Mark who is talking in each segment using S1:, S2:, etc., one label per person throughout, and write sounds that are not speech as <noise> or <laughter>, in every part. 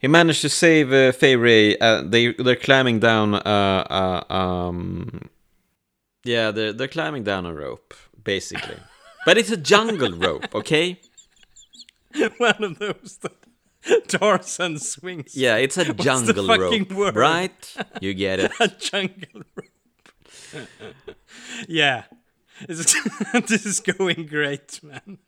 S1: He managed to save uh, Fay Wray. Uh, they they're climbing down. Uh, uh, um, yeah, they're they're climbing down a rope, basically. <laughs> but it's a jungle rope, okay? <laughs>
S2: One of those that Tarzan swings.
S1: Yeah, it's a jungle rope,
S2: word?
S1: right? You get it. <laughs>
S2: A jungle rope. yeah. This is going great, man.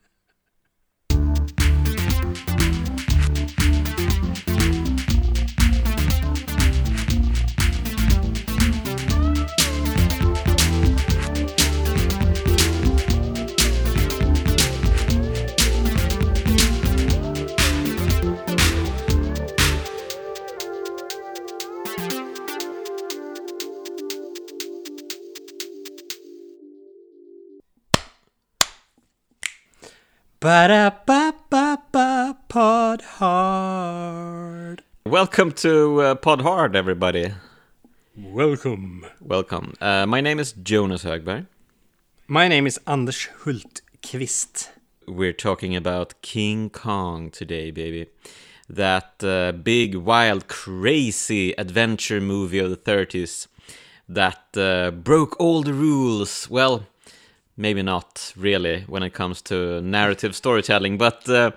S2: Ba-da-ba-ba-ba pod hard.
S1: Welcome to uh, Pod Hard, everybody.
S2: Welcome.
S1: Welcome. Uh, my name is Jonas Högberg.
S2: My name is Anders Hultqvist.
S1: We're talking about King Kong today, baby. That uh, big, wild, crazy adventure movie of the 30s that uh, broke all the rules. Well, maybe not really when it comes to narrative storytelling, but uh,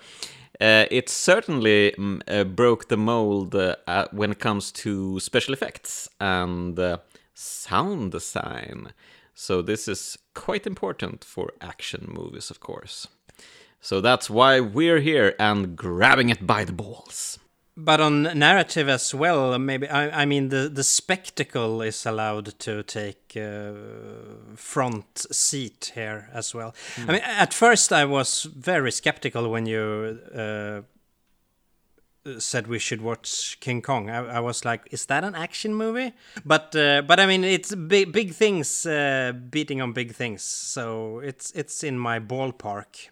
S1: uh, it certainly mm, uh, broke the mold uh, when it comes to special effects and uh, sound design. So, this is quite important for action movies, of course. So, that's why we're here and grabbing it by the balls.
S2: But on narrative as well, maybe I, I mean the the spectacle is allowed to take uh, front seat here as well. I mean, at first I was very skeptical when you uh, said we should watch King Kong. I, I was like, is that an action movie? But uh, but I mean, it's big big things uh, beating on big things, so it's it's in my ballpark.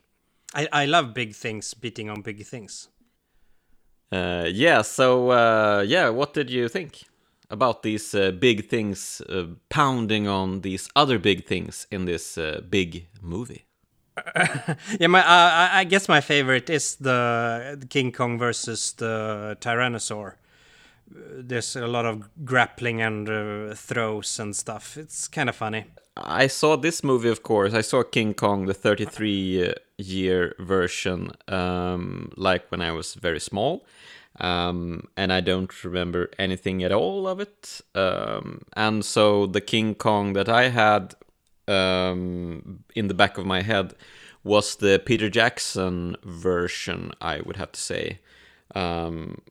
S2: I, I love big things beating on big things.
S1: Uh, yeah, so uh, yeah, what did you think about these uh, big things uh, pounding on these other big things in this uh, big movie? <laughs>
S2: Yeah, my uh, I- guess my favorite is the King Kong versus the Tyrannosaur. There's a lot of grappling and uh, throws and stuff. It's kind of funny.
S1: I saw this movie, of course. I saw King Kong, the 33 year version, um, like when I was very small. Um, and I don't remember anything at all of it. Um, and so the King Kong that I had um, in the back of my head was the Peter Jackson version, I would have to say. Um,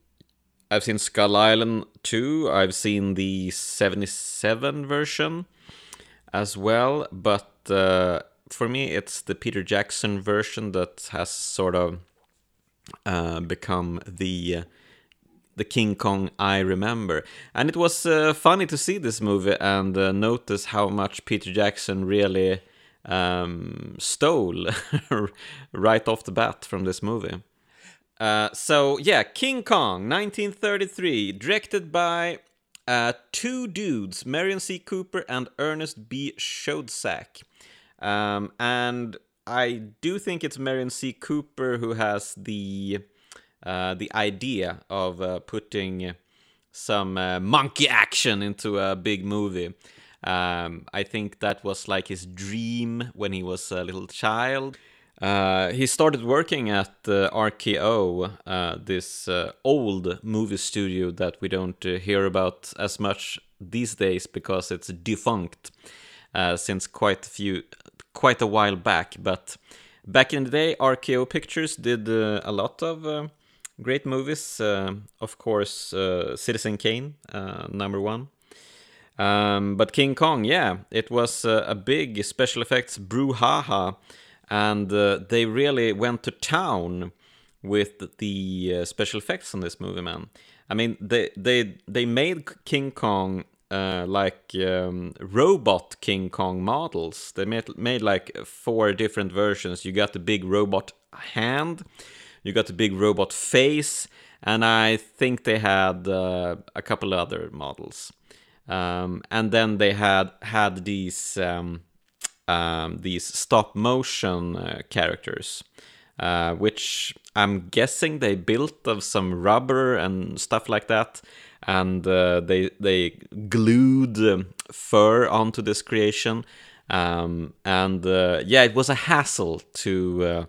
S1: I've seen Skull Island 2, I've seen the 77 version as well, but uh, for me, it's the Peter Jackson version that has sort of uh, become the uh, the King Kong I remember. And it was uh, funny to see this movie and uh, notice how much Peter Jackson really um, stole <laughs> right off the bat from this movie. Uh, so yeah, King Kong, 1933, directed by uh, two dudes, Merian C. Cooper and Ernest B. Schoedsack. Um, and I do think it's Merian C. Cooper who has the uh, the idea of uh, putting some uh, monkey action into a big movie. Um, I think that was like his dream when he was a little child. Uh, he started working at uh, RKO, uh, this uh, old movie studio that we don't uh, hear about as much these days because it's defunct since quite a few, quite a while back. But back in the day, RKO Pictures did a lot of great movies. Of course, Citizen Kane, number one. Um, but King Kong, yeah, it was a big special effects brouhaha, and uh, they really went to town with the uh, special effects on this movie, man. I mean, they they they made King Kong uh, like um, robot King Kong models. They made made like four different versions. You got the big robot hand, you got the big robot face, and I think they had uh, a couple other models. Um, and then they had had these um, um, these stop motion uh, characters, uh, which I'm guessing they built of some rubber and stuff like that, and uh, they they glued um, fur onto this creation, um, and uh, yeah, it was a hassle to uh,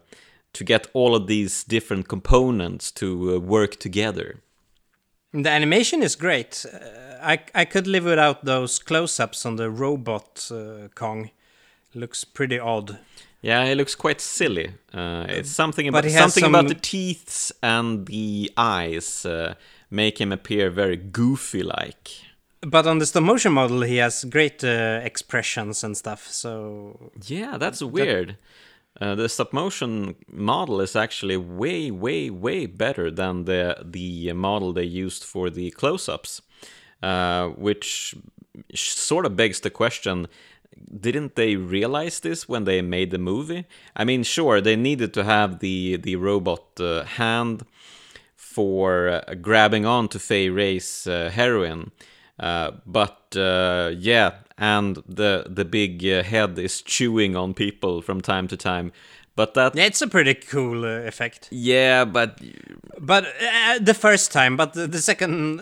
S1: to get all of these different components to uh, work together.
S2: The animation is great. I I could live without those close-ups on the robot Kong. Looks pretty odd.
S1: Yeah, it looks quite silly. Uh, it's something about something
S2: some-
S1: about the teeth and the eyes uh, make him appear very goofy-like.
S2: But on the stop motion model, he has great uh, expressions and stuff. So
S1: Yeah, that's weird. Uh, the stop motion model is actually way, way, way better than the the model they used for the close-ups, uh, which sort of begs the question: Didn't they realize this when they made the movie? I mean, sure, they needed to have the the robot uh, hand for uh, grabbing on to Fay Wray's uh, heroin. Uh, but uh, yeah, and the the big uh, head is chewing on people from time to time. But that
S2: yeah, it's a pretty cool uh, effect.
S1: yeah, but
S2: But uh, the first time, but the, the second,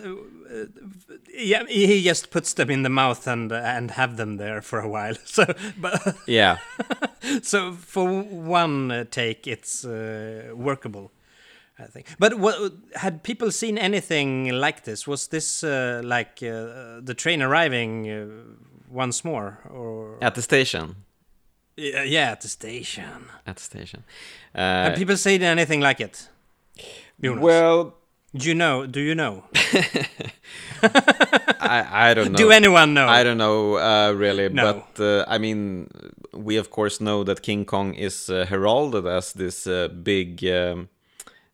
S2: yeah, he just puts them in the mouth and and have them there for a while. <laughs> So, but
S1: yeah, <laughs>
S2: so for one take, it's uh, workable. I think. But what had people seen anything like this? Was this uh, like uh, the train arriving uh, once more, or
S1: at the station,
S2: yeah, yeah, at the station?
S1: at the station.
S2: Have
S1: Uh,
S2: people seen anything like it? Jonas?
S1: well,
S2: do you know? Do you know? <laughs>
S1: I I don't know.
S2: Do anyone know?
S1: I don't know uh, really,
S2: No.
S1: but uh, I mean, we of course know that King Kong is uh, heralded as this uh, big um,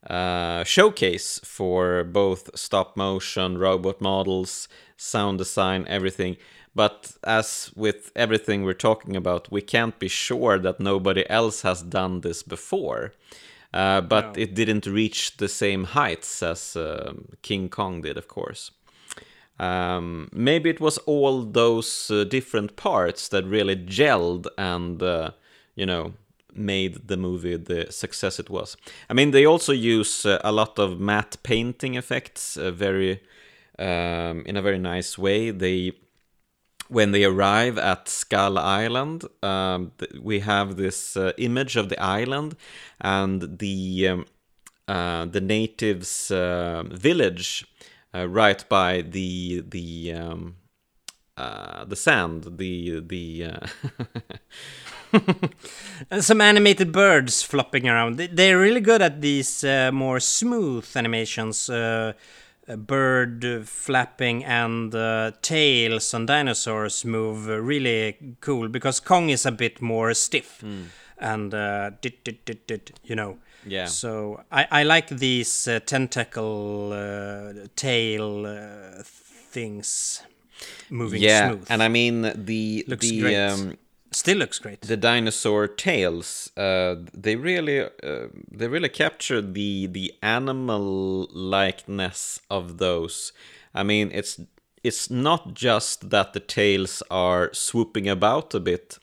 S1: uh, showcase for both stop motion, robot models, sound design, everything. But as with everything we're talking about, we can't be sure that nobody else has done this before. Uh, but
S2: No.
S1: it didn't reach the same heights as um King Kong did, of course. Um, maybe it was all those uh, different parts that really gelled and, uh, you know, made the movie the success it was. I mean, they also use uh, a lot of matte painting effects, uh, very um, in a very nice way. They when they arrive at Skull Island, um, th- we have this uh, image of the island and the um, uh, the natives' uh, village right by the the um, uh, the sand, the the uh, <laughs>
S2: some animated birds flopping around. They- They're really good at these uh, more smooth animations. A bird flapping and uh, tails on dinosaurs move really cool because Kong is a bit more stiff and uh, dit, dit, dit, dit, you know.
S1: Yeah.
S2: So I, I like these uh, tentacle uh, tail uh, things moving
S1: yeah,
S2: smooth.
S1: and I mean the
S2: Looks
S1: the um,
S2: Still looks great.
S1: the dinosaur tails uh, they really uh, they really captured the the animal likeness of those. I mean it's it's not just that the tails are swooping about a bit.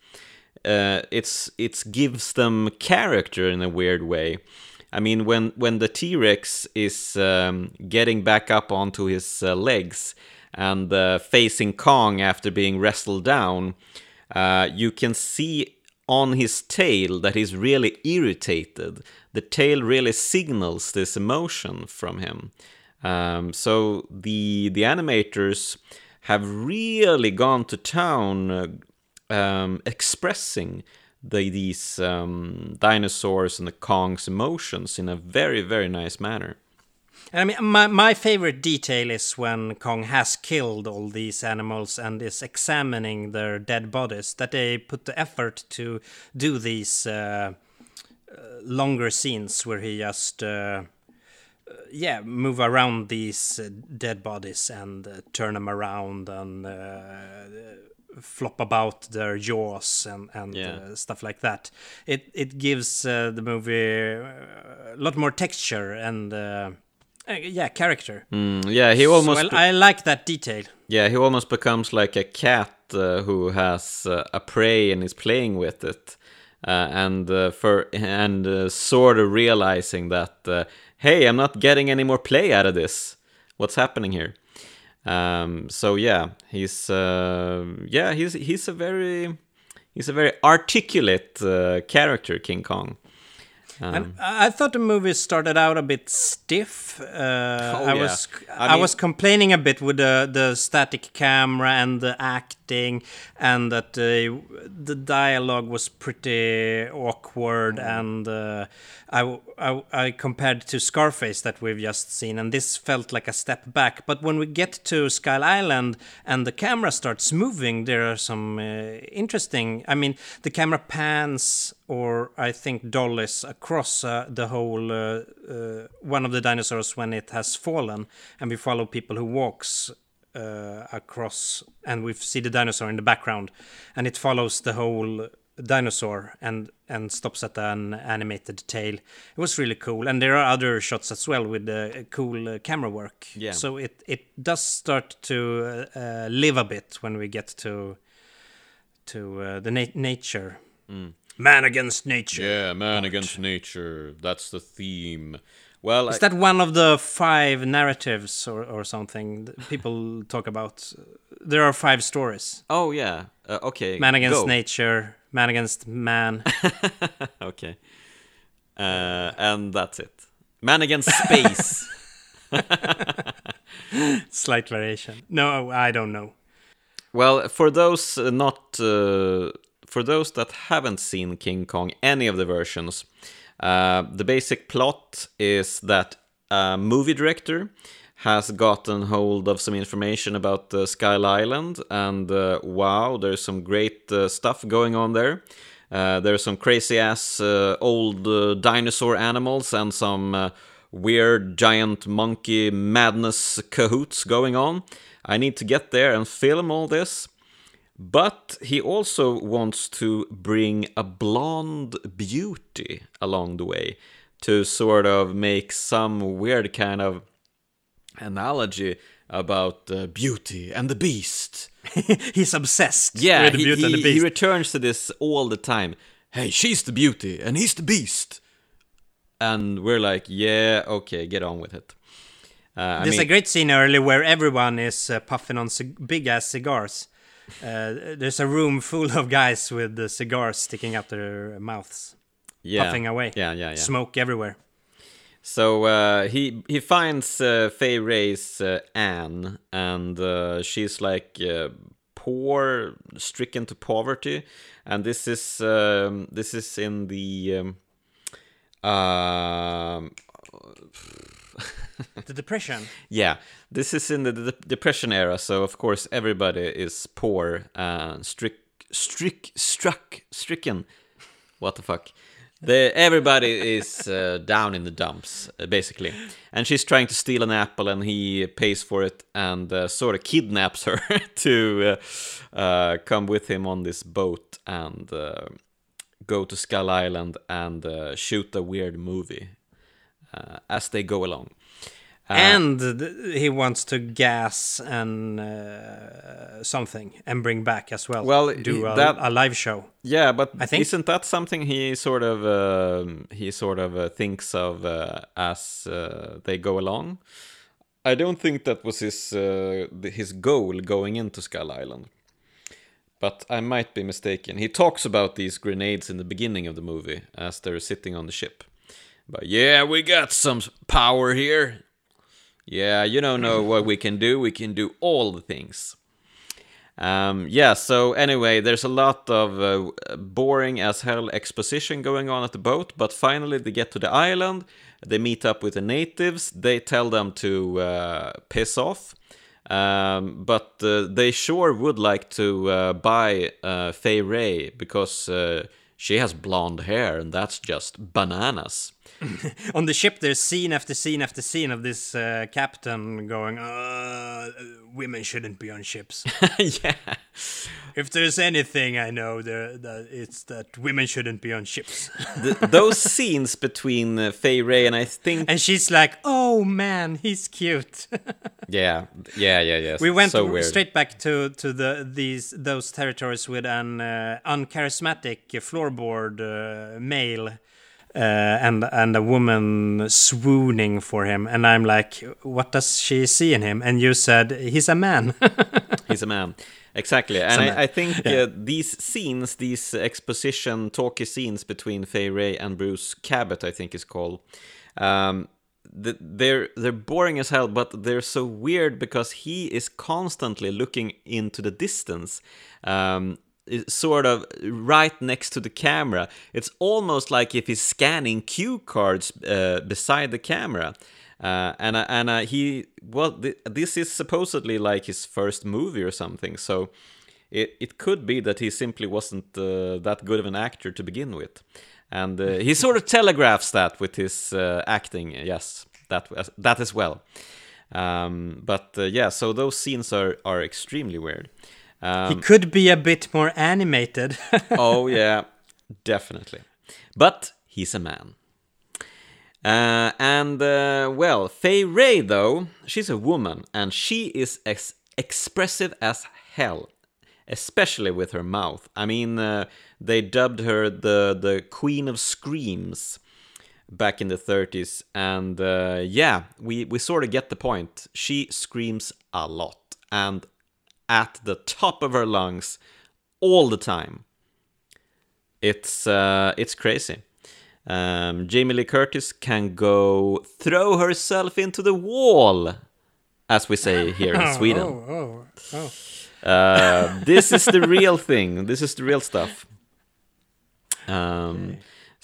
S1: Uh, it's it gives them character in a weird way. I mean when when the t-rex is um, getting back up onto his uh, legs and uh, facing kong after being wrestled down uh, you can see on his tail that he's really irritated. The tail really signals this emotion from him. Um, so the the animators have really gone to town uh, um, expressing the, these um, dinosaurs and the Kong's emotions in a very very nice manner.
S2: I mean, my, my favorite detail is when Kong has killed all these animals and is examining their dead bodies. That they put the effort to do these uh, uh, longer scenes where he just, uh, uh, yeah, move around these uh, dead bodies and uh, turn them around and flop about their jaws and, and
S1: Yeah.
S2: uh, stuff like that. It it gives uh, the movie a lot more texture and. Uh, uh, yeah, character.
S1: Mm, yeah, he almost
S2: so I, I like that detail.
S1: Yeah, he almost becomes like a cat uh, who has uh, a prey and is playing with it. uh, and uh, for and uh, sort of realizing that uh, hey, I'm not getting any more play out of this. What's happening here? Um, so yeah, he's uh, yeah he's he's a very he's a very articulate uh, character, King Kong.
S2: And I I thought the movie started out a bit stiff. Uh, I
S1: Oh, yeah.
S2: was
S1: I
S2: I,
S1: mean-
S2: was complaining a bit with the the static camera and the acting, and that uh, the dialogue was pretty awkward. And uh, I, I I compared to Scarface that we've just seen, and this felt like a step back. But when we get to Skull Island and the camera starts moving, there are some uh, interesting. I mean, the camera pans or I think dollies across uh, the whole uh, uh, one of the dinosaurs when it has fallen, and we follow people who walks uh, across, and we see the dinosaur in the background, and it follows the whole dinosaur and and stops at an animated tail. It was really cool, and there are other shots as well with uh, cool uh, camera work.
S1: Yeah.
S2: So it it does start to uh, uh, live a bit when we get to to uh, the na- nature. Man against nature.
S1: Yeah, man against nature. That's the theme. Well,
S2: Is
S1: I-
S2: that one of the five narratives or, or something that people talk about? There are five stories
S1: oh yeah. Uh, okay.
S2: man against
S1: go.
S2: nature, man against man. <laughs>
S1: Okay. Uh, and that's it. Man against space. <laughs> <laughs>
S2: Slight variation. No, I don't know.
S1: well, for those uh, not uh, for those that haven't seen King Kong, any of the versions, uh, the basic plot is that a movie director has gotten hold of some information about uh, Skull Island, and uh, wow, there's some great uh, stuff going on there. Uh, there's some crazy ass uh, old uh, dinosaur animals and some weird giant monkey madness cahoots going on. I need to get there and film all this. But he also wants to bring a blonde beauty along the way to sort of make some weird kind of analogy about uh, beauty and the beast. <laughs>
S2: He's obsessed
S1: Yeah,
S2: with
S1: he,
S2: beauty and the
S1: he-
S2: beast.
S1: he returns to this all the time. Hey, she's the beauty and he's the beast. And we're like, yeah, okay, get on with it. Uh,
S2: There's
S1: mean,
S2: a great scene early where everyone is uh, puffing on big ass cigars. Uh, there's a room full of guys with the cigars sticking out their mouths,
S1: yeah,
S2: puffing away.
S1: Yeah, yeah, yeah.
S2: Smoke everywhere.
S1: So uh, he he finds uh, Fay Wray's uh, Anne, and uh, she's like uh, poor, stricken to poverty, and this is um, this is in the um, um,
S2: The depression. <laughs>
S1: yeah, this is in the, depression era. So of course everybody is poor and strick strick struck stricken. What the fuck? The, everybody is uh, down in the dumps, uh, basically. And she's trying to steal an apple, and he pays for it and uh, sort of kidnaps her <laughs> to uh, uh, come with him on this boat and uh, go to Skull Island and uh, shoot a weird movie uh, as they go along. Uh,
S2: and he wants to gas and uh, something and bring back as well.
S1: Well,
S2: do a,
S1: that-
S2: a live show.
S1: Yeah, but
S2: I think-
S1: isn't that something he sort of um he sort of uh, thinks of uh, as uh, they go along? I don't think that was his uh, his goal going into Skull Island, but I might be mistaken. He talks about these grenades in the beginning of the movie as they're sitting on the ship. But yeah, we got some power here. Yeah, you don't know what we can do. We can do all the things. Um, yeah, so anyway, there's a lot of uh, boring as hell exposition going on at the boat, but finally they get to the island, they meet up with the natives, they tell them to uh, piss off, um, but uh, they sure would like to uh, buy uh, Fay Wray because uh, she has blonde hair and that's just bananas. <laughs>
S2: On the ship, there's scene after scene after scene of this uh, captain going, uh, "Women shouldn't be on ships." <laughs>
S1: yeah.
S2: if there's anything I know, there that it's that women shouldn't be on ships. <laughs>
S1: Th- those scenes between uh, Fay Wray and I think
S2: and she's like, "Oh man, he's cute."
S1: yeah, yeah, yeah, yeah.
S2: we went
S1: so
S2: straight back to to the these those territories with an uh, uncharismatic floorboard uh, male uh, and and a woman swooning for him and i'm like what does she see in him and you said he's a man <laughs>
S1: He's a man. Exactly. And. I, I think
S2: Yeah.
S1: uh, these scenes, these exposition talky scenes between Fay Wray and Bruce Cabot, I think is called, um, th- they're they're boring as hell, but they're so weird because he is constantly looking into the distance. Um, is sort of right next to the camera. It's almost like if he's scanning cue cards uh, beside the camera. Uh, and uh, and uh, he well, th- this is supposedly like his first movie or something. So it it could be that he simply wasn't uh, that good of an actor to begin with, and uh, he sort of <laughs> telegraphs that with his uh, acting. Yes, that that as well. Um, but uh, yeah, so those scenes are are extremely weird. Um,
S2: he could be a bit more animated <laughs>
S1: oh yeah, definitely. But he's a man. Uh, and uh, well, Fay Wray though, she's a woman and she is ex- expressive as hell, especially with her mouth. I mean, uh, they dubbed her the the Queen of Screams back in the 30s, and uh, yeah, we we sort of get the point. She screams a lot and at the top of her lungs all the time. It's uh, it's crazy. Um, Jamie Lee Curtis can go throw herself into the wall, as we say here in <laughs> Sweden.
S2: oh, oh, oh.
S1: Uh, this is the <laughs> real thing. This is the real stuff. Um,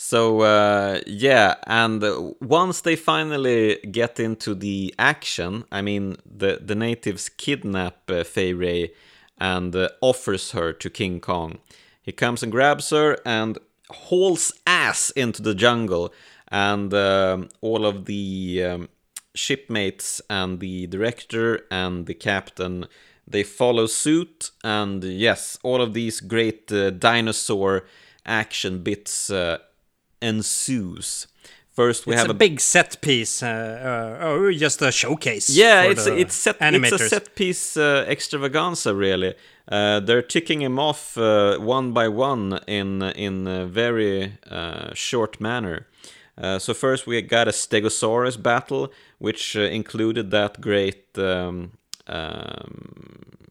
S1: so uh, yeah, and once they finally get into the action, I mean, the the natives kidnap uh, Fay Wray and uh, offers her to King Kong. He comes and grabs her and hauls ass into the jungle, and um, all of the um, shipmates and the director and the captain they follow suit and yes all of these great uh, dinosaur action bits uh, ensues. First we
S2: it's
S1: have
S2: a, big set piece uh, uh, or just a showcase
S1: yeah it's it's set it's a set piece uh, extravaganza really. Uh, they're ticking him off uh, one by one in in a very uh, short manner. Uh, so first we got a stegosaurus battle which uh, included that great um, um,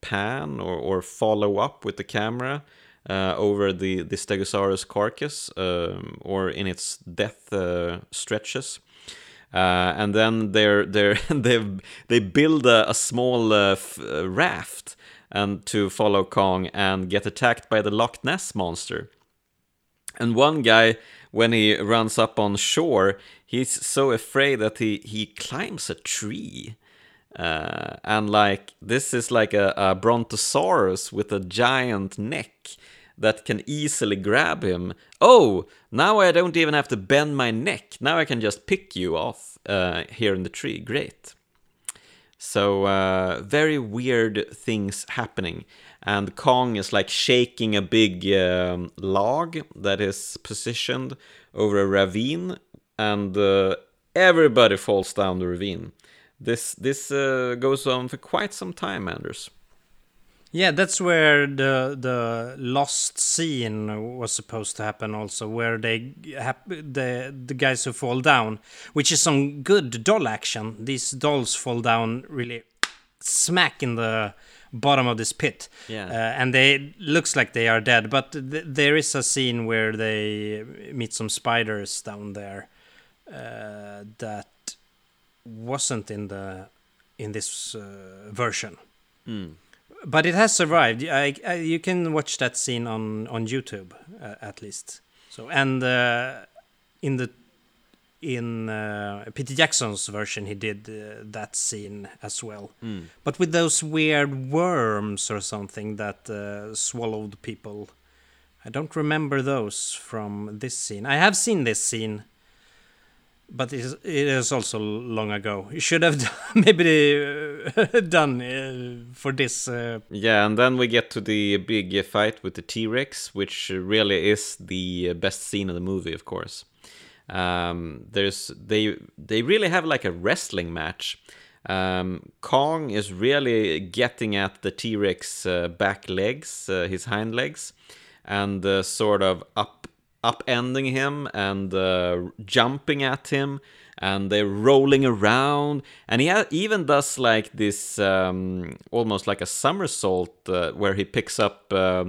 S1: pan or, or follow up with the camera uh, over the, the Stegosaurus carcass um, or in its death uh, stretches. Uh, and then they're, they're, <laughs> they they build a, a small uh, f- uh, raft and to follow Kong and get attacked by the Loch Ness monster. And one guy, when he runs up on shore, he's so afraid that he, he climbs a tree. Uh, and like this is like a, a brontosaurus with a giant neck that can easily grab him. Oh, now I don't even have to bend my neck. Now I can just pick you off uh, here in the tree. Great. So uh, very weird things happening, and Kong is like shaking a big um, log that is positioned over a ravine, and uh, everybody falls down the ravine. This this uh, goes on for quite some time, Anders.
S2: Yeah, that's where the the lost scene was supposed to happen. Also, where they hap- the the guys who fall down, which is some good doll action. These dolls fall down really smack in the bottom of this pit,
S1: Yeah.
S2: uh, and they looks like they are dead. But th- there is a scene where they meet some spiders down there uh, that wasn't in the in this uh, version but it has survived. I, I, you can watch that scene on on YouTube uh, at least. So and uh, in the in uh, Peter Jackson's version, he did uh, that scene as well, but with those weird worms or something that uh, swallowed people. I don't remember those from this scene. I have seen this scene, but it is, also long ago. You should have <laughs> done, maybe uh, <laughs> done uh, for this. Uh,
S1: Yeah, and then we get to the big fight with the T Rex, which really is the best scene of the movie, of course. Um, there's they they really have like a wrestling match, Um, Kong is really getting at the T Rex uh, back legs, uh, his hind legs, and sort of up upending him and uh, jumping at him, and they're rolling around. And he ha- even does like this um, almost like a somersault uh, where he picks up uh,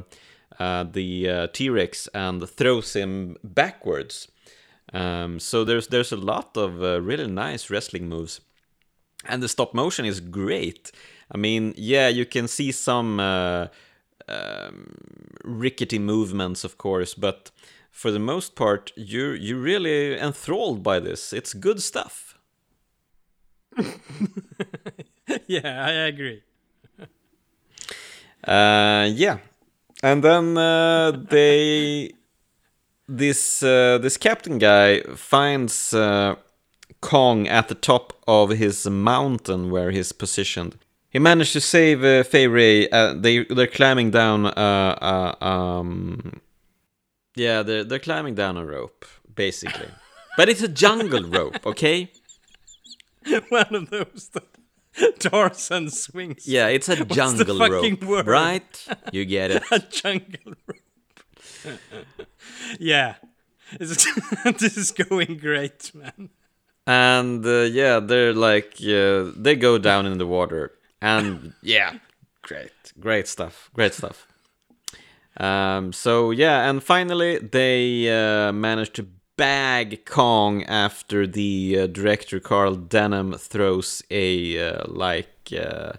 S1: uh, the uh, T Rex and throws him backwards. Um, so there's there's a lot of uh, really nice wrestling moves, and the stop motion is great. I mean, yeah, you can see some um, rickety movements, of course, but for the most part, you you're really enthralled by this. It's good stuff. <laughs>
S2: yeah, I agree. <laughs>
S1: Uh, yeah, and then uh, they this uh, this captain guy finds uh, Kong at the top of his mountain where he's positioned. He managed to save uh, Fay Wray. Uh, they they're climbing down. Uh, uh, um, yeah, they're they're climbing down a rope basically, but it's a jungle rope. Okay. <laughs>
S2: One of those that Tarzan swings.
S1: Yeah, it's a
S2: What's
S1: jungle rope,
S2: word?
S1: right? You get it. <laughs>
S2: a jungle rope. <laughs> yeah. This is, this is going great, man.
S1: and uh, yeah they're like uh, they go down in the water and yeah great great stuff great stuff um, so yeah and finally they uh, managed to bag kong after the uh, director carl denham throws a uh, like uh,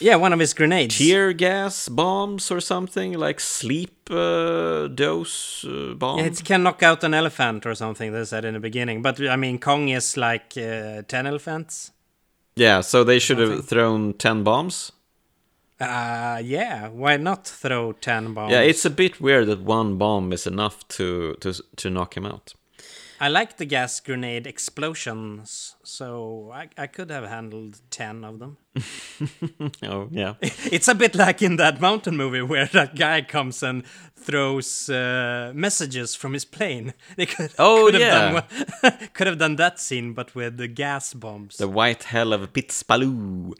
S2: Yeah, one of his grenades.
S1: tear gas bombs or something like sleep uh, dose uh, bomb
S2: Yeah, it can knock out an elephant or something, they said in the beginning. But I mean, Kong is like uh, 10 elephants.
S1: yeah so they should have thrown 10 bombs
S2: Uh, yeah, why not throw 10 bombs?
S1: Yeah, it's a bit weird that one bomb is enough to to to knock him out.
S2: I like the gas grenade explosions, so I, I could have handled 10 of them. <laughs>
S1: Oh yeah, <laughs>
S2: It's a bit like in that mountain movie where that guy comes and throws uh, messages from his plane. <laughs> They could,
S1: Oh,
S2: could have
S1: yeah.
S2: done could have done that scene, but with the gas bombs.
S1: the White Hell of Pitz Palu,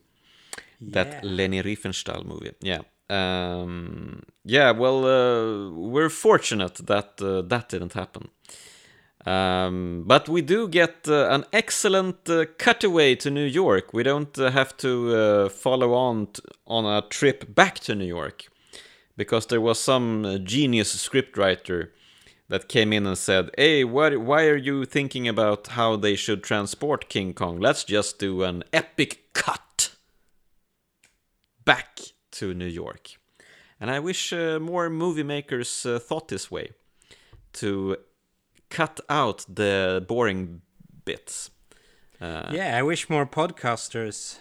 S1: that
S2: Yeah.
S1: Leni Riefenstahl movie. Yeah, um, yeah. Well, uh, we're fortunate that uh, that didn't happen. Um, but we do get uh, an excellent uh, cutaway to New York. We don't uh, have to uh, follow on t- on a trip back to New York because there was some uh, genius scriptwriter that came in and said, "Hey, what, why are you thinking about how they should transport King Kong? Let's just do an epic cut back to New York." And I wish uh, more movie makers uh, thought this way to cut out the boring bits. Uh,
S2: yeah, I wish more podcasters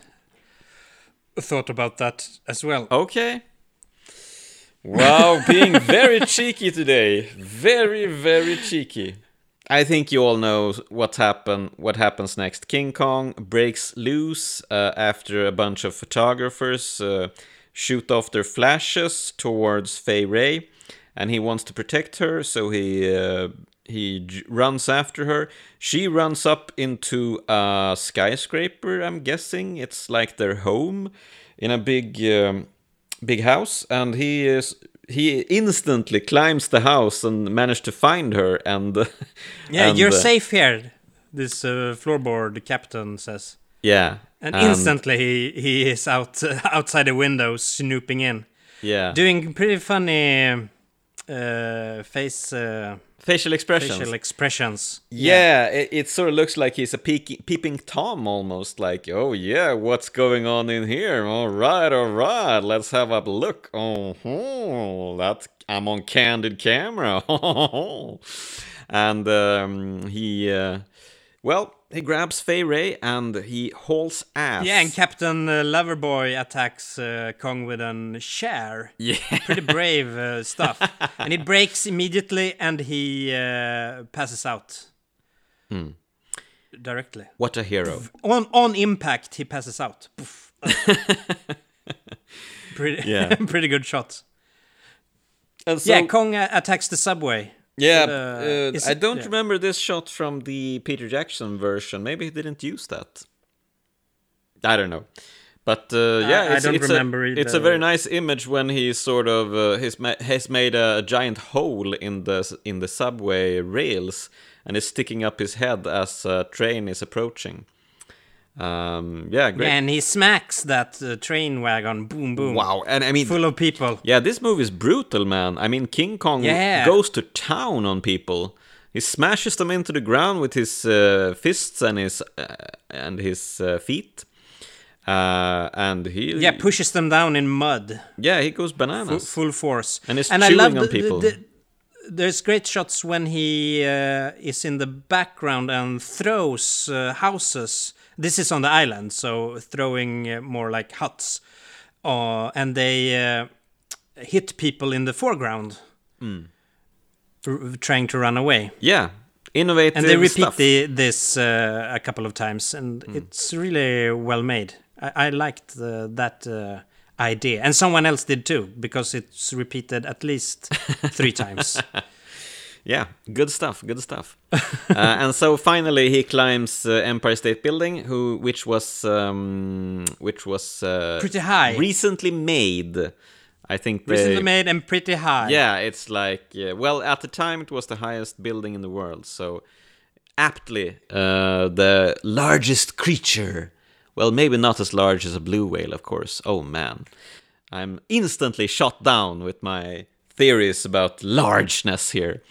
S2: thought about that as well.
S1: Okay. Wow, being very <laughs> cheeky today. Very, very cheeky. I think you all know what happen. What happens next? King Kong breaks loose uh, after a bunch of photographers uh, shoot off their flashes towards Fay Wray, and he wants to protect her, so he uh, he j- runs after her. She runs up into a skyscraper. I'm guessing it's like their home in a big. Um, big house and he is he instantly climbs the house and managed to find her and
S2: Yeah,
S1: and,
S2: you're
S1: uh,
S2: safe here. This uh, floorboard captain says,
S1: yeah
S2: and instantly he, he is out <laughs> outside the window, snooping in,
S1: yeah
S2: doing pretty funny uh, face uh,
S1: facial expressions.
S2: Facial expressions.
S1: yeah, It, it sort of looks like he's a peeking, peeping tom almost like oh yeah what's going on in here? All right all right let's have a look. Oh that's i'm on candid camera. <laughs> And um, he uh, well he grabs Fay Wray and he hauls ass
S2: Yeah, and Captain uh, Loverboy attacks uh, Kong with an share.
S1: yeah
S2: Pretty <laughs> brave uh, stuff. and he breaks immediately and he uh, passes out.
S1: Hmm.
S2: Directly.
S1: what a hero
S2: On on impact, he passes out. <laughs> Pretty, <laughs>
S1: Yeah.
S2: pretty good shot.
S1: And so-
S2: yeah, Kong uh, attacks the subway.
S1: Yeah,
S2: uh,
S1: I
S2: it-
S1: don't
S2: yeah.
S1: remember this shot from the Peter Jackson version. Maybe he didn't use that. I don't know. But uh, yeah,
S2: I
S1: it's,
S2: don't
S1: it's
S2: remember
S1: a. It's a very nice image when he sort of uh, has, ma- has made a giant hole in the in the subway rails and is sticking up his head as a train is approaching. Um, yeah, great.
S2: And he smacks that uh, train wagon, boom, boom,
S1: Wow, and I mean,
S2: full of people.
S1: yeah, this movie is brutal, man. I mean, King Kong
S2: Yeah.
S1: goes to town on people. He smashes them into the ground with his uh, fists and his uh, and his uh, feet. Uh, and he
S2: Yeah, pushes them down in mud,
S1: yeah he goes bananas.
S2: full force.
S1: And he's
S2: I
S1: chewing
S2: love
S1: on
S2: the-
S1: people.
S2: the- there's great shots when he uh, is in the background and throws uh, houses. This is on the island, so throwing uh, more like huts, uh, and they uh, hit people in the foreground, r- trying to run away.
S1: Yeah, innovative
S2: And they repeat
S1: stuff.
S2: the, this uh, a couple of times, and
S1: Hmm.
S2: it's really well made. I, I liked the, that uh, idea, and someone else did too, because it's repeated at least three <laughs> times.
S1: Yeah, good stuff, good stuff. uh, <laughs> and so finally, he climbs uh, Empire State Building, who which was um, which was uh,
S2: Pretty high.
S1: recently made. I think they,
S2: Recently made and pretty high.
S1: Yeah, it's like yeah, well, at the time it was the highest building in the world, so aptly uh, the largest creature. Well, maybe not as large as a blue whale, of course. Oh man, I'm instantly shot down with my theories about largeness here.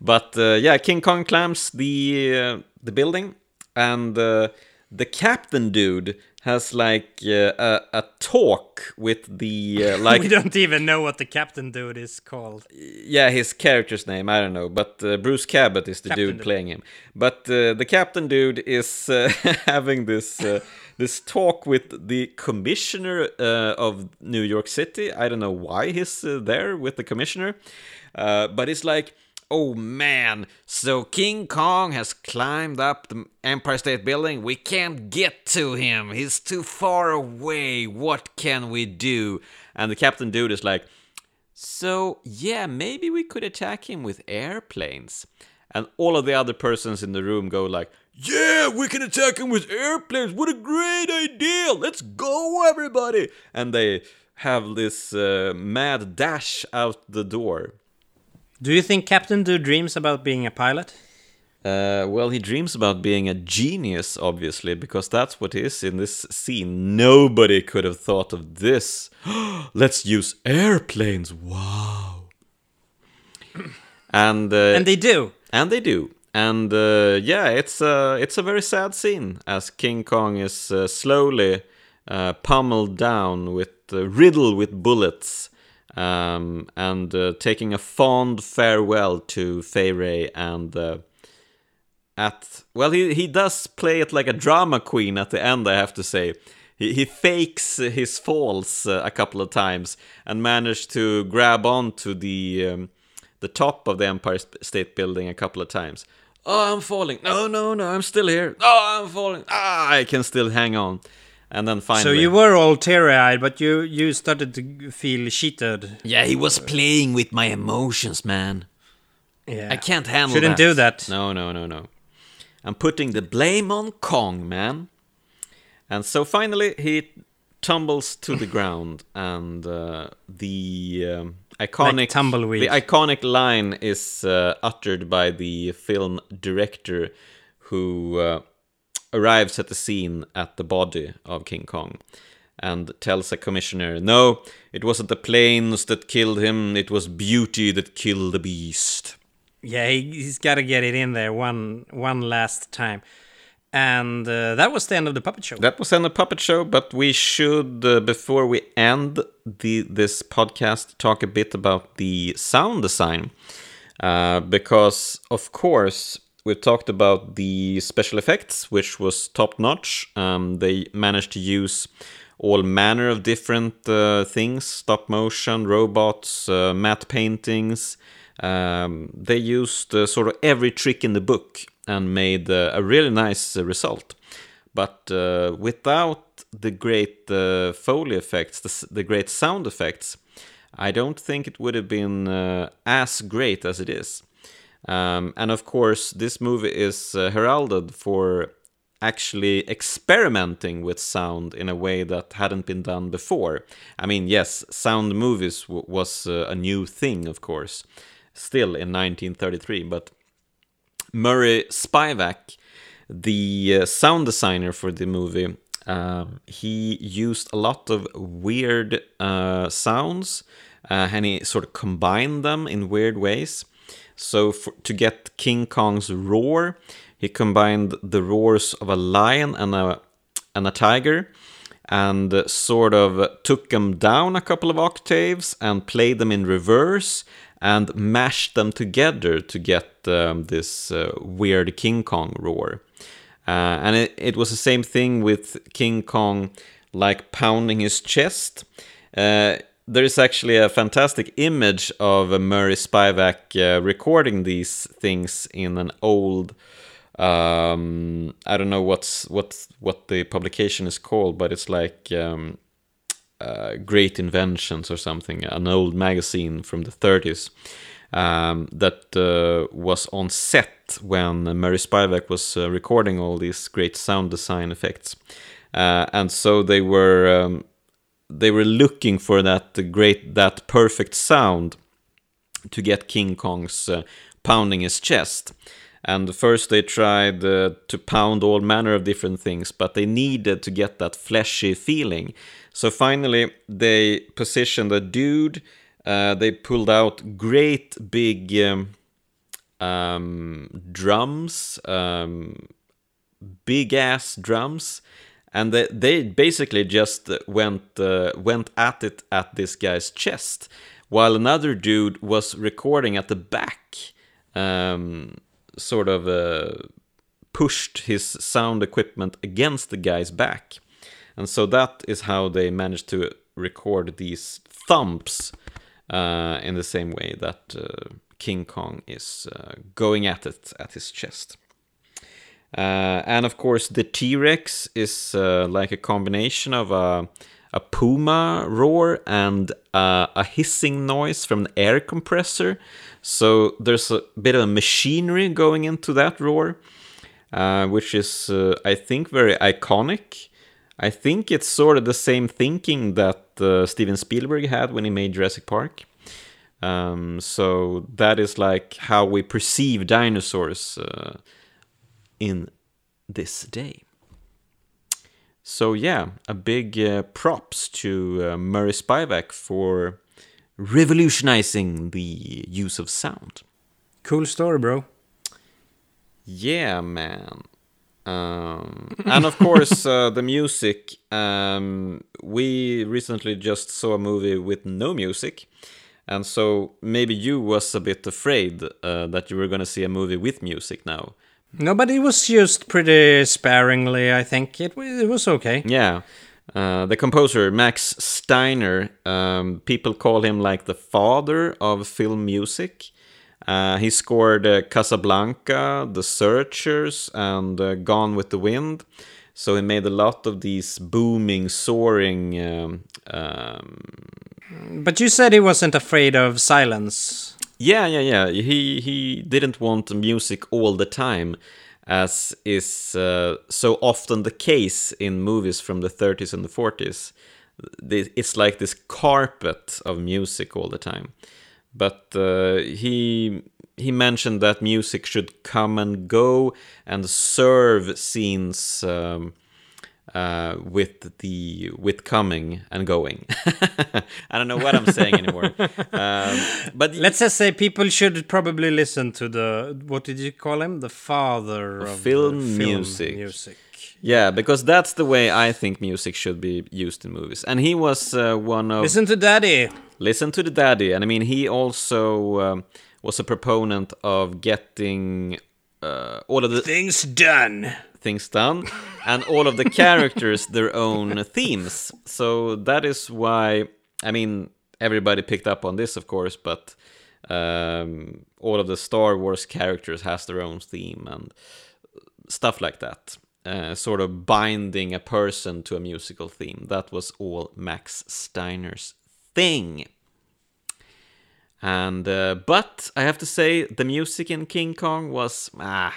S1: But uh, yeah, King Kong climbs the uh, the building, and uh, the captain dude has like uh, a, a talk with the uh, <laughs> like
S2: we don't even know what the captain dude is called.
S1: yeah, his character's name, I don't know, but uh, Bruce Cabot is the dude
S2: dude.
S1: playing him. But the captain dude is <laughs> having this this talk with the commissioner uh, of New York City. I don't know why he's uh, there with the commissioner, uh, but it's like. Oh man, so King Kong has climbed up the Empire State Building. We can't get to him. He's too far away. What can we do? And the Captain Dude is like, so, yeah, maybe we could attack him with airplanes. And all of the other persons in the room go like, "Yeah, we can attack him with airplanes. What a great idea. Let's go everybody." And they have this uh, mad dash out the door.
S2: Do you think Captain Dude dreams about being a pilot?
S1: Uh, well, he dreams about being a genius, obviously, because that's what he is in this scene. Nobody could have thought of this. <gasps> Let's use airplanes. Wow. <clears throat> And uh,
S2: And they do.
S1: and they do. And uh, yeah, it's a it's a very sad scene as King Kong is uh, slowly uh, pummeled down with uh, riddled with bullets, um, and uh, taking a fond farewell to Fay Wray and. Uh, at well, he he does play it like a drama queen at the end. I have to say, he he fakes his falls uh, a couple of times and managed to grab onto the um, the top of the Empire State Building a couple of times. Oh, I'm falling. No, no, no, I'm still here. Oh, I'm falling. Ah, I can still hang on. And then finally,
S2: So you were all teary-eyed, but you you started to feel cheated.
S1: yeah, he was playing with my emotions, man.
S2: Yeah.
S1: I can't handle
S2: Shouldn't
S1: that.
S2: do that.
S1: No, no, no, no. I'm putting the blame on Kong, man. And so finally, he tumbles to the ground, and uh, the um, iconic
S2: Like tumbleweed.
S1: the iconic line is uh, uttered by the film director, who uh, arrives at the scene at the body of King Kong. And tells a commissioner, no, it wasn't the planes that killed him, it was beauty that killed the beast.
S2: Yeah, he, he's got to get it in there one one last time. And uh, that was the end of the puppet show.
S1: That was in a puppet show, but we should, uh, before we end the this podcast, talk a bit about the sound design, uh, because of course we've talked about the special effects, which was top notch. Um, they managed to use all manner of different uh, things: stop motion, robots, uh, matte paintings. Um, they used uh, sort of every trick in the book and made uh, a really nice uh, result. But uh, without the great Foley effects, the, the great sound effects, I don't think it would have been as great as it is. Um, and of course, this movie is uh, heralded for actually experimenting with sound in a way that hadn't been done before. I mean, yes, sound movies was uh, a new thing, of course, still in 1933, but Murray Spivack, the uh, sound designer for the movie, um, he used a lot of weird uh, sounds uh, and he sort of combined them in weird ways. So, for, to get King Kong's roar, he combined the roars of a lion and a, and a tiger and sort of took them down a couple of octaves and played them in reverse and mashed them together to get um, this uh, weird King Kong roar. Uh, and it, it was the same thing with King Kong, like pounding his chest. Uh, there is actually a fantastic image of Murray Spivack uh, recording these things in an old. Um, I don't know what's what what the publication is called, but it's like um, uh, Great Inventions or something, an old magazine from the 30s um, that uh, was on set when Murray Spivack was uh, recording all these great sound design effects, uh, and so they were um, they were looking for that great that perfect sound to get King Kong's uh, pounding his chest. And first they tried uh, to pound all manner of different things, but they needed to get that fleshy feeling. So finally, they positioned a dude. Uh, they pulled out great big um, um, drums, um, big ass drums, and they, they basically just went uh, went at it at this guy's chest, while another dude was recording at the back. Um, sort of uh, pushed his sound equipment against the guy's back. And so that is how they managed to record these thumps uh, in the same way that uh, King Kong is uh, going at it at his chest. Uh, and of course, the T Rex is uh, like a combination of a, a puma roar and a hissing noise from an air compressor. So there's a bit of machinery going into that roar, uh, which is, uh, I think, very iconic. I think it's sort of the same thinking that uh, Steven Spielberg had when he made Jurassic Park. Um, so that is like how we perceive dinosaurs uh, in this day. So yeah, a big uh, props to uh, Murray Spivack for revolutionizing the use of sound.
S2: Cool story, bro.
S1: Yeah, man. Um, <laughs> and of course, uh, the music. Um, we recently just saw a movie with no music, and so maybe you was a bit afraid uh, that you were going to see a movie with music now.
S2: No, but it was used pretty sparingly. I think it it was okay.
S1: Yeah, uh, the composer Max Steiner, um, people call him like the father of film music. Uh, he scored uh, Casablanca, The Searchers, and uh, Gone with the Wind. So he made a lot of these booming, soaring. Um, um...
S2: But you said he wasn't afraid of silence.
S1: Yeah, yeah, yeah. He he didn't want music all the time as is uh, so often the case in movies from the 30s and the 40s. It's like this carpet of music all the time. But uh, he he mentioned that music should come and go and serve scenes um, uh, with the with coming and going. <laughs> I don't know what I'm saying anymore. <laughs> Um, but
S2: let's just say people should probably listen to the what did you call him? The father of
S1: film,
S2: film
S1: music.
S2: music.
S1: Yeah, because that's the way I think music should be used in movies. And he was uh, one of
S2: listen to Daddy.
S1: Listen to the Daddy, and I mean he also um, was a proponent of getting uh, all of the
S2: things done.
S1: things done and all of the characters <laughs> their own themes. So that is why i mean everybody picked up on this of course but um, all of the star wars characters has their own theme and stuff like that uh, sort of binding a person to a musical theme. That was all max steiner's thing and uh, but i have to say the music in king kong was ah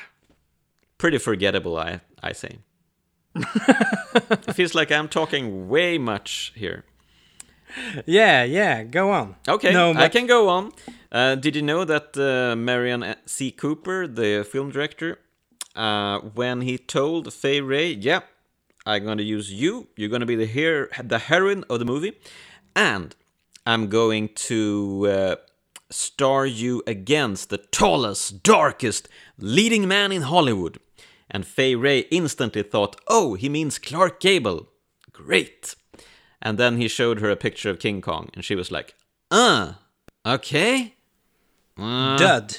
S1: pretty forgettable, I I say. <laughs> it feels like I'm talking way much here.
S2: Yeah, yeah, go on.
S1: Okay,
S2: no,
S1: I can go on. Uh, did you know that uh, Merian C. Cooper, the film director, uh, when he told Fay Wray, "Yeah, I'm gonna use you. You're gonna be the hero, the heroine of the movie, and I'm going to uh, star you against the tallest, darkest, leading man in Hollywood." And Fay Wray instantly thought, "Oh, he means Clark Gable. Great." And then he showed her a picture of King Kong, and she was like, "Uh, okay." Uh,
S2: dud.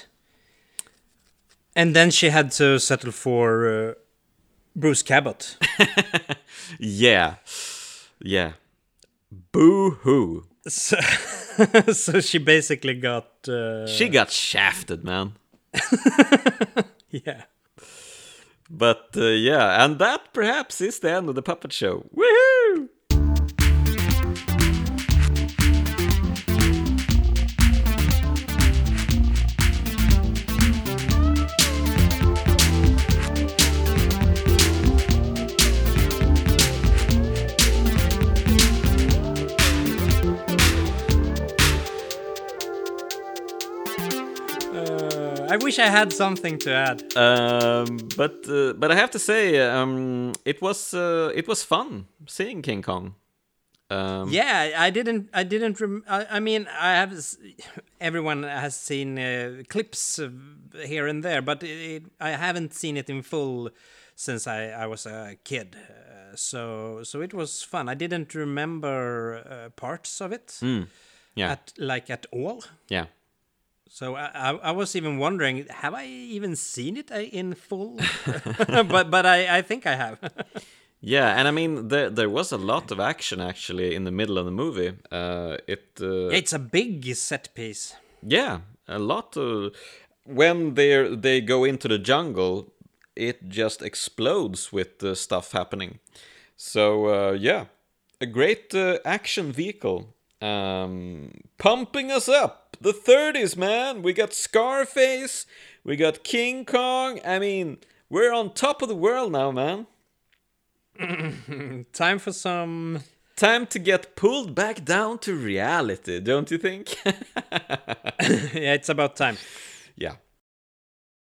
S2: And then she had to settle for uh, Bruce Cabot. <laughs>
S1: Yeah. Yeah. Boo hoo.
S2: So, <laughs> so she basically got uh,
S1: She got shafted, man. <laughs>
S2: yeah.
S1: But uh, yeah, and that perhaps is the end of the puppet show. Woohoo!
S2: I wish I had something to add.
S1: Um, but uh, but I have to say, um, it was uh, it was fun seeing King Kong. Um,
S2: Yeah, I didn't. I didn't. Rem- I, I mean, I have. s- <sighs> Everyone has seen uh, clips here and there, but it, I haven't seen it in full since I, I was a kid. Uh, so so it was fun. I didn't remember uh, parts of it
S1: yeah,
S2: at like at all.
S1: yeah.
S2: So I, I, was even wondering, have I even seen it uh, in full? <laughs> <laughs> but but I, I think I have. <laughs>
S1: Yeah, and I mean there there was a lot of action actually in the middle of the movie. Uh, it uh,
S2: it's a big set piece.
S1: Yeah, a lot of when they they go into the jungle, it just explodes with the stuff happening. So uh, yeah, a great uh, action vehicle, um, pumping us up. The 30s, man. We got Scarface, we got King Kong. I mean, we're on top of the world now, man. <laughs>
S2: Time for some.
S1: Time to get pulled back down to reality, don't you think? <laughs> <laughs>
S2: yeah, it's about time.
S1: yeah.